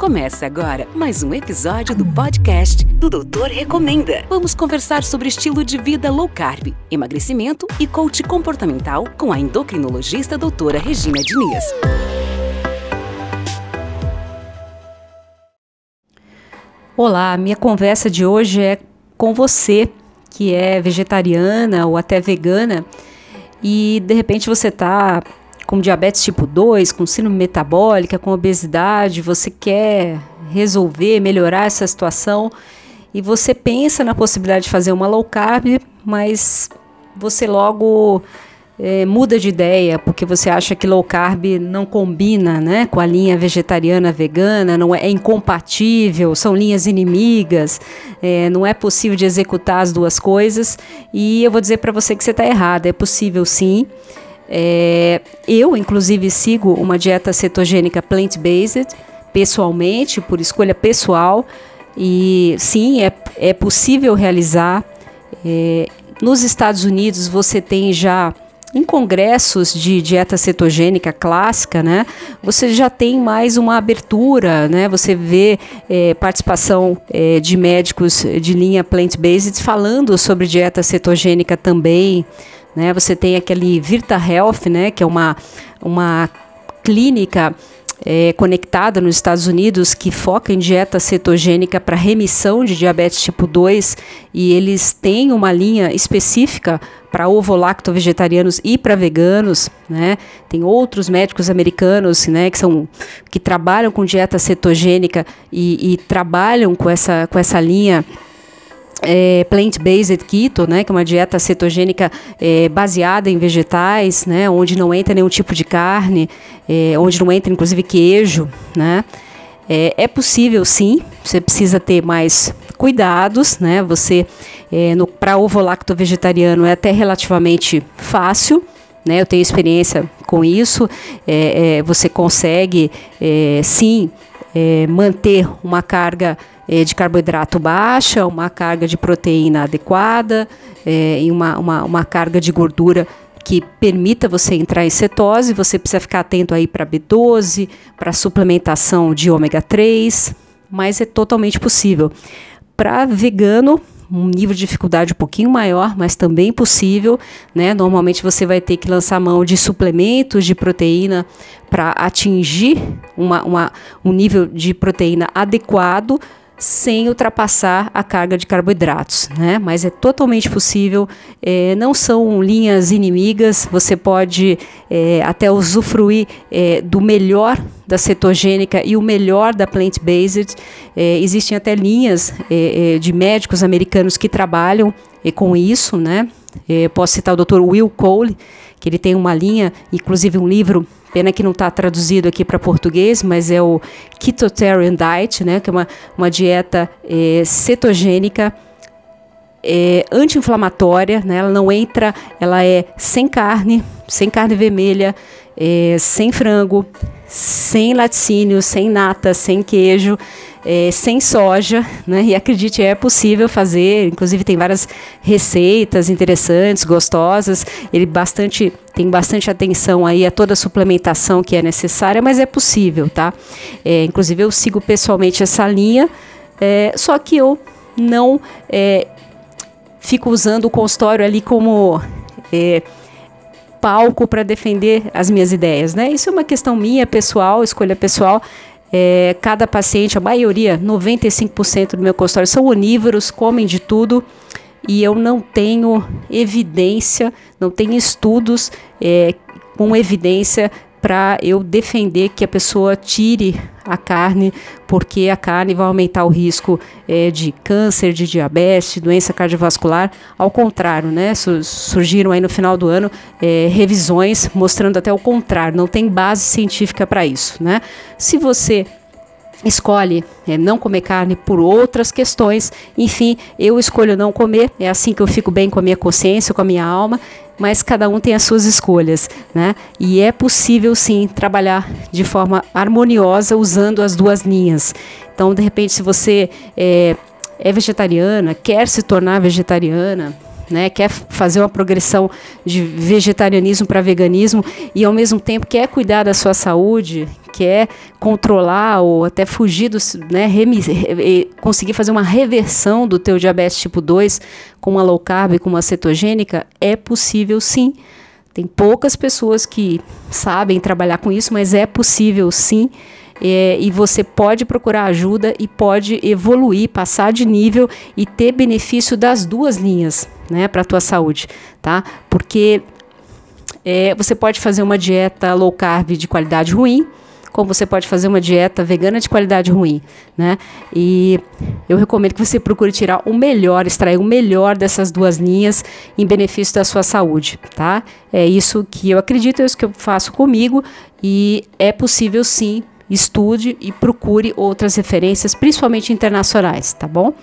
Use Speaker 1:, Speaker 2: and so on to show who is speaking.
Speaker 1: Começa agora mais um episódio do podcast do Doutor Recomenda. Vamos conversar sobre estilo de vida low carb, emagrecimento e coach comportamental com a endocrinologista doutora Regina Diniz.
Speaker 2: Olá, minha conversa de hoje é com você que é vegetariana ou até vegana e de repente você está com diabetes tipo 2, com síndrome metabólica, com obesidade, você quer resolver, melhorar essa situação e você pensa na possibilidade de fazer uma low carb, mas você logo é, muda de ideia porque você acha que low carb não combina né, com a linha vegetariana vegana, não é, é incompatível, são linhas inimigas, é, não é possível de executar as duas coisas. E eu vou dizer para você que você está errado, é possível sim. É, eu, inclusive, sigo uma dieta cetogênica plant-based, pessoalmente, por escolha pessoal, e sim, é, é possível realizar. É, nos Estados Unidos, você tem já em congressos de dieta cetogênica clássica, né, você já tem mais uma abertura, né, você vê é, participação é, de médicos de linha plant-based falando sobre dieta cetogênica também, né? Você tem aquele Virta Health, né, que é uma, uma clínica é, conectada nos Estados Unidos que foca em dieta cetogênica para remissão de diabetes tipo 2 e eles têm uma linha específica para ovo-lacto vegetarianos e para veganos, né? Tem outros médicos americanos, né, que são que trabalham com dieta cetogênica e, e trabalham com essa com essa linha é, plant-based keto, né, que é uma dieta cetogênica é, baseada em vegetais, né, onde não entra nenhum tipo de carne, é, onde não entra inclusive queijo, né. É, é possível sim, você precisa ter mais cuidados, né. Você é, para ovo lacto vegetariano é até relativamente fácil, né. Eu tenho experiência com isso. É, é você consegue é, sim é, manter uma carga é, de carboidrato baixa, uma carga de proteína adequada é, e uma, uma, uma carga de gordura que permita você entrar em cetose, você precisa ficar atento aí para B12, para suplementação de ômega 3, mas é totalmente possível. Para vegano, um nível de dificuldade um pouquinho maior, mas também possível, né? Normalmente você vai ter que lançar mão de suplementos de proteína para atingir uma, uma, um nível de proteína adequado sem ultrapassar a carga de carboidratos, né? Mas é totalmente possível, é, não são linhas inimigas, você pode é, até usufruir é, do melhor da cetogênica e o melhor da plant-based. É, existem até linhas é, é, de médicos americanos que trabalham com isso, né? posso citar o Dr. Will Cole, que ele tem uma linha, inclusive um livro Pena que não está traduzido aqui para português, mas é o Ketotarian Diet, né, que é uma, uma dieta é, cetogênica é, anti-inflamatória, né, ela não entra, ela é sem carne, sem carne vermelha, é, sem frango, sem laticínio, sem nata, sem queijo, é, sem soja, né? E acredite, é possível fazer. Inclusive tem várias receitas interessantes, gostosas. Ele bastante tem bastante atenção aí a toda a suplementação que é necessária, mas é possível, tá? É, inclusive eu sigo pessoalmente essa linha, é, só que eu não é, fico usando o consultório ali como é, palco para defender as minhas ideias, né? Isso é uma questão minha, pessoal, escolha pessoal. É, cada paciente, a maioria, 95% do meu consultório são onívoros, comem de tudo. E eu não tenho evidência, não tenho estudos é, com evidência para eu defender que a pessoa tire a carne, porque a carne vai aumentar o risco é, de câncer, de diabetes, doença cardiovascular. Ao contrário, né? Surgiram aí no final do ano é, revisões mostrando até o contrário, não tem base científica para isso, né? Se você escolhe é, não comer carne por outras questões. Enfim, eu escolho não comer, é assim que eu fico bem com a minha consciência, com a minha alma, mas cada um tem as suas escolhas, né? E é possível sim trabalhar de forma harmoniosa usando as duas linhas. Então, de repente, se você é, é vegetariana, quer se tornar vegetariana, né, quer fazer uma progressão de vegetarianismo para veganismo e ao mesmo tempo quer cuidar da sua saúde, quer controlar ou até fugir do, né, conseguir fazer uma reversão do teu diabetes tipo 2 com uma low carb, com uma cetogênica, é possível sim. Tem poucas pessoas que sabem trabalhar com isso, mas é possível sim. É, e você pode procurar ajuda e pode evoluir, passar de nível e ter benefício das duas linhas, né, para a tua saúde, tá? Porque é, você pode fazer uma dieta low carb de qualidade ruim, como você pode fazer uma dieta vegana de qualidade ruim, né? E eu recomendo que você procure tirar o melhor, extrair o melhor dessas duas linhas em benefício da sua saúde, tá? É isso que eu acredito, é isso que eu faço comigo e é possível sim, estude e procure outras referências, principalmente internacionais, tá bom?